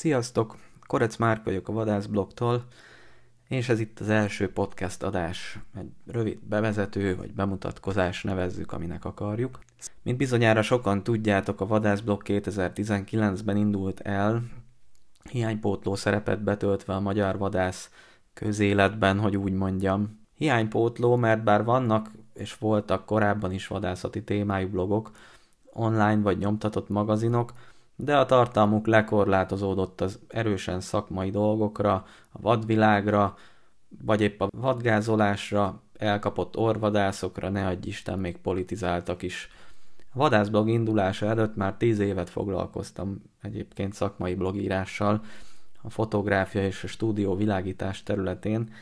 Sziasztok! Korec Márk vagyok a Vadászblogtól, és ez itt az első podcast adás. Egy rövid bevezető vagy bemutatkozás nevezzük, aminek akarjuk. Mint bizonyára sokan tudjátok, a Vadászblog 2019-ben indult el, hiánypótló szerepet betöltve a magyar vadász közéletben, hogy úgy mondjam. Hiánypótló, mert bár vannak és voltak korábban is vadászati témájú blogok, online vagy nyomtatott magazinok, de a tartalmuk lekorlátozódott az erősen szakmai dolgokra, a vadvilágra, vagy épp a vadgázolásra, elkapott orvadászokra, ne adj Isten, még politizáltak is. A vadászblog indulása előtt már tíz évet foglalkoztam egyébként szakmai blogírással, a fotográfia és a stúdió világítás területén,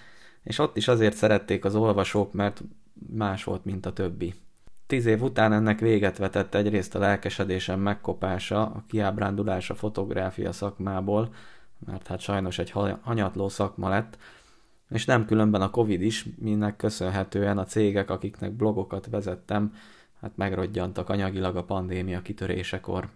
és ott is azért szerették az olvasók, mert más volt, mint a többi. Tíz év után ennek véget vetett egyrészt a lelkesedésem megkopása, a kiábrándulás a fotográfia szakmából, mert hát sajnos egy hanyatló szakma lett, és nem különben a Covid is, minnek köszönhetően a cégek, akiknek blogokat vezettem, hát megrodjantak anyagilag a pandémia kitörésekor.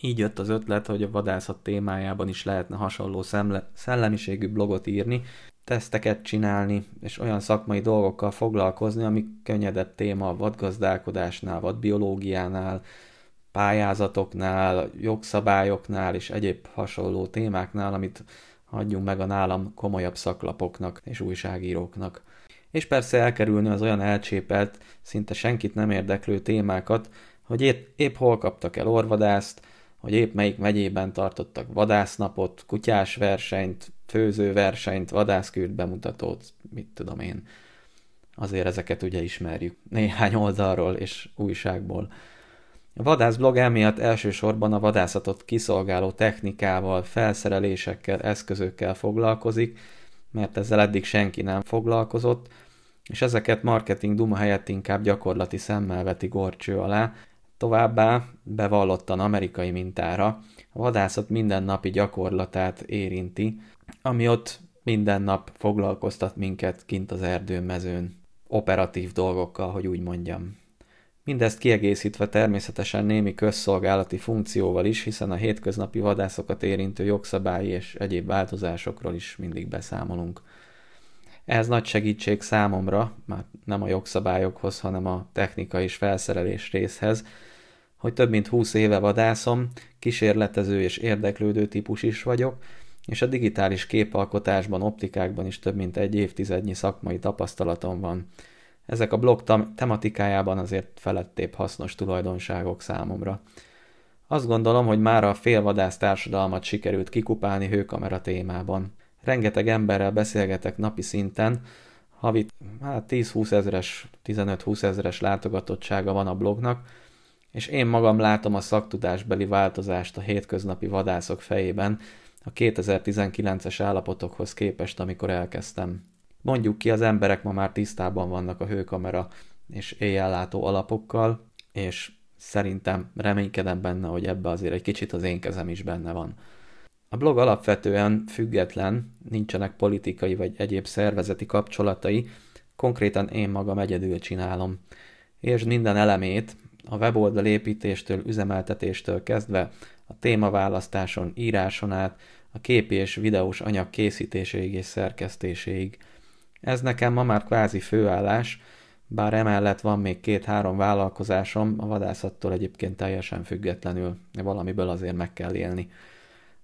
Így jött az ötlet, hogy a vadászat témájában is lehetne hasonló szemle- szellemiségű blogot írni, teszteket csinálni, és olyan szakmai dolgokkal foglalkozni, ami könnyedebb téma a vadgazdálkodásnál, vadbiológiánál, pályázatoknál, jogszabályoknál és egyéb hasonló témáknál, amit hagyjunk meg a nálam komolyabb szaklapoknak és újságíróknak. És persze elkerülni az olyan elcsépelt, szinte senkit nem érdeklő témákat, hogy épp, épp hol kaptak el orvadászt, hogy épp melyik megyében tartottak vadásznapot, kutyás versenyt, főzőversenyt, vadászkürt bemutatót, mit tudom én. Azért ezeket ugye ismerjük néhány oldalról és újságból. A vadászblog emiatt elsősorban a vadászatot kiszolgáló technikával, felszerelésekkel, eszközökkel foglalkozik, mert ezzel eddig senki nem foglalkozott, és ezeket marketing duma helyett inkább gyakorlati szemmel veti gorcső alá, továbbá bevallottan amerikai mintára a vadászat mindennapi gyakorlatát érinti, ami ott minden nap foglalkoztat minket kint az erdőn, mezőn, operatív dolgokkal, hogy úgy mondjam. Mindezt kiegészítve természetesen némi közszolgálati funkcióval is, hiszen a hétköznapi vadászokat érintő jogszabályi és egyéb változásokról is mindig beszámolunk. Ehhez nagy segítség számomra, már nem a jogszabályokhoz, hanem a technika és felszerelés részhez, hogy több mint 20 éve vadászom, kísérletező és érdeklődő típus is vagyok, és a digitális képalkotásban, optikákban is több mint egy évtizednyi szakmai tapasztalatom van. Ezek a blog tematikájában azért felettébb hasznos tulajdonságok számomra. Azt gondolom, hogy már a félvadász társadalmat sikerült kikupálni hőkamera témában. Rengeteg emberrel beszélgetek napi szinten, havi hát 10-20 ezeres, 15-20 ezeres látogatottsága van a blognak, és én magam látom a szaktudásbeli változást a hétköznapi vadászok fejében a 2019-es állapotokhoz képest, amikor elkezdtem. Mondjuk ki, az emberek ma már tisztában vannak a hőkamera és éjjellátó alapokkal, és szerintem reménykedem benne, hogy ebbe azért egy kicsit az én kezem is benne van. A blog alapvetően független, nincsenek politikai vagy egyéb szervezeti kapcsolatai, konkrétan én magam egyedül csinálom. És minden elemét, a weboldal építéstől, üzemeltetéstől kezdve a témaválasztáson, íráson át, a képi és videós anyag készítéséig és szerkesztéséig. Ez nekem ma már kvázi főállás, bár emellett van még két-három vállalkozásom, a vadászattól egyébként teljesen függetlenül, valamiből azért meg kell élni.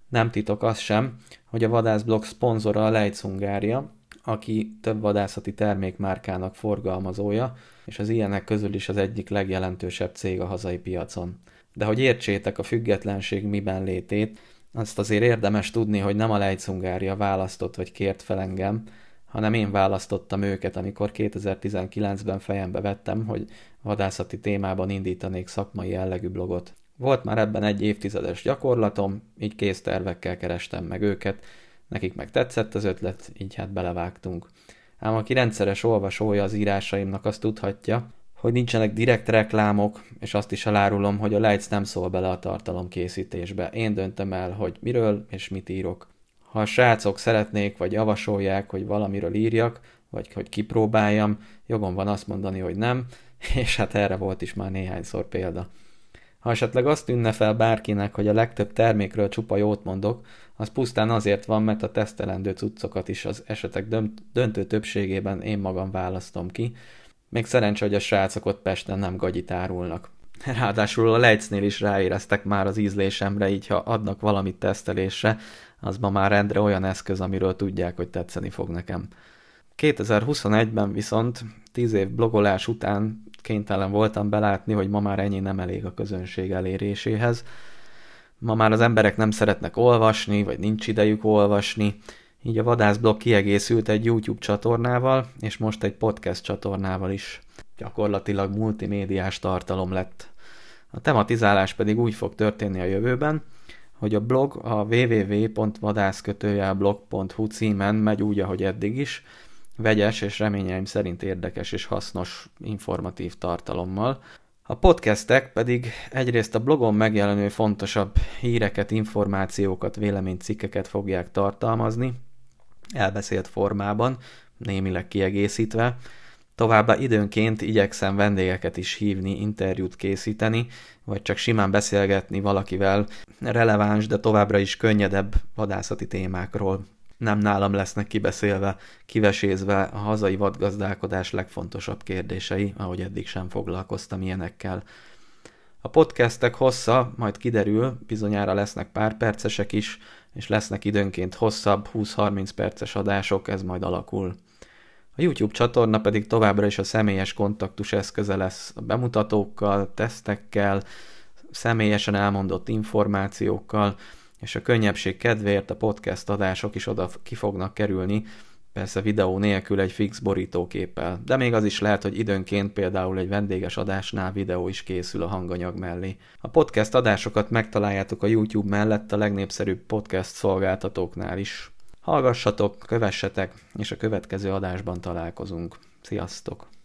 Nem titok az sem, hogy a vadászblog szponzora a Hungária, aki több vadászati termékmárkának forgalmazója, és az ilyenek közül is az egyik legjelentősebb cég a hazai piacon. De hogy értsétek a függetlenség miben létét, azt azért érdemes tudni, hogy nem a Lejcungária választott vagy kért fel engem, hanem én választottam őket, amikor 2019-ben fejembe vettem, hogy vadászati témában indítanék szakmai jellegű blogot. Volt már ebben egy évtizedes gyakorlatom, így késztervekkel kerestem meg őket, nekik meg tetszett az ötlet, így hát belevágtunk. Ám aki rendszeres olvasója az írásaimnak, azt tudhatja, hogy nincsenek direkt reklámok, és azt is elárulom, hogy a Lights nem szól bele a tartalom készítésbe. Én döntöm el, hogy miről és mit írok. Ha a srácok szeretnék, vagy javasolják, hogy valamiről írjak, vagy hogy kipróbáljam, jogom van azt mondani, hogy nem, és hát erre volt is már néhányszor példa. Ha esetleg azt tűnne fel bárkinek, hogy a legtöbb termékről csupa jót mondok, az pusztán azért van, mert a tesztelendő cuccokat is az esetek döntő többségében én magam választom ki. Még szerencsé, hogy a srácok ott Pesten nem gagyit árulnak. Ráadásul a Leitznél is ráéreztek már az ízlésemre, így ha adnak valamit tesztelésre, az ma már rendre olyan eszköz, amiről tudják, hogy tetszeni fog nekem. 2021-ben viszont, 10 év blogolás után kénytelen voltam belátni, hogy ma már ennyi nem elég a közönség eléréséhez. Ma már az emberek nem szeretnek olvasni, vagy nincs idejük olvasni, így a vadászblog kiegészült egy YouTube csatornával, és most egy podcast csatornával is. Gyakorlatilag multimédiás tartalom lett. A tematizálás pedig úgy fog történni a jövőben, hogy a blog a www.vadászkötőjelblog.hu címen megy úgy, ahogy eddig is, vegyes és reményeim szerint érdekes és hasznos informatív tartalommal. A podcastek pedig egyrészt a blogon megjelenő fontosabb híreket, információkat, véleménycikkeket fogják tartalmazni, elbeszélt formában, némileg kiegészítve, Továbbá időnként igyekszem vendégeket is hívni, interjút készíteni, vagy csak simán beszélgetni valakivel releváns, de továbbra is könnyedebb vadászati témákról. Nem nálam lesznek kibeszélve, kivesézve a hazai vadgazdálkodás legfontosabb kérdései, ahogy eddig sem foglalkoztam ilyenekkel. A podcastek hossza majd kiderül, bizonyára lesznek pár percesek is, és lesznek időnként hosszabb, 20-30 perces adások, ez majd alakul. A YouTube csatorna pedig továbbra is a személyes kontaktus eszköze lesz a bemutatókkal, tesztekkel, személyesen elmondott információkkal, és a könnyebbség kedvéért a podcast adások is oda ki fognak kerülni, persze videó nélkül egy fix borítóképpel, de még az is lehet, hogy időnként például egy vendéges adásnál videó is készül a hanganyag mellé. A podcast adásokat megtaláljátok a YouTube mellett a legnépszerűbb podcast szolgáltatóknál is. Hallgassatok, kövessetek, és a következő adásban találkozunk. Sziasztok!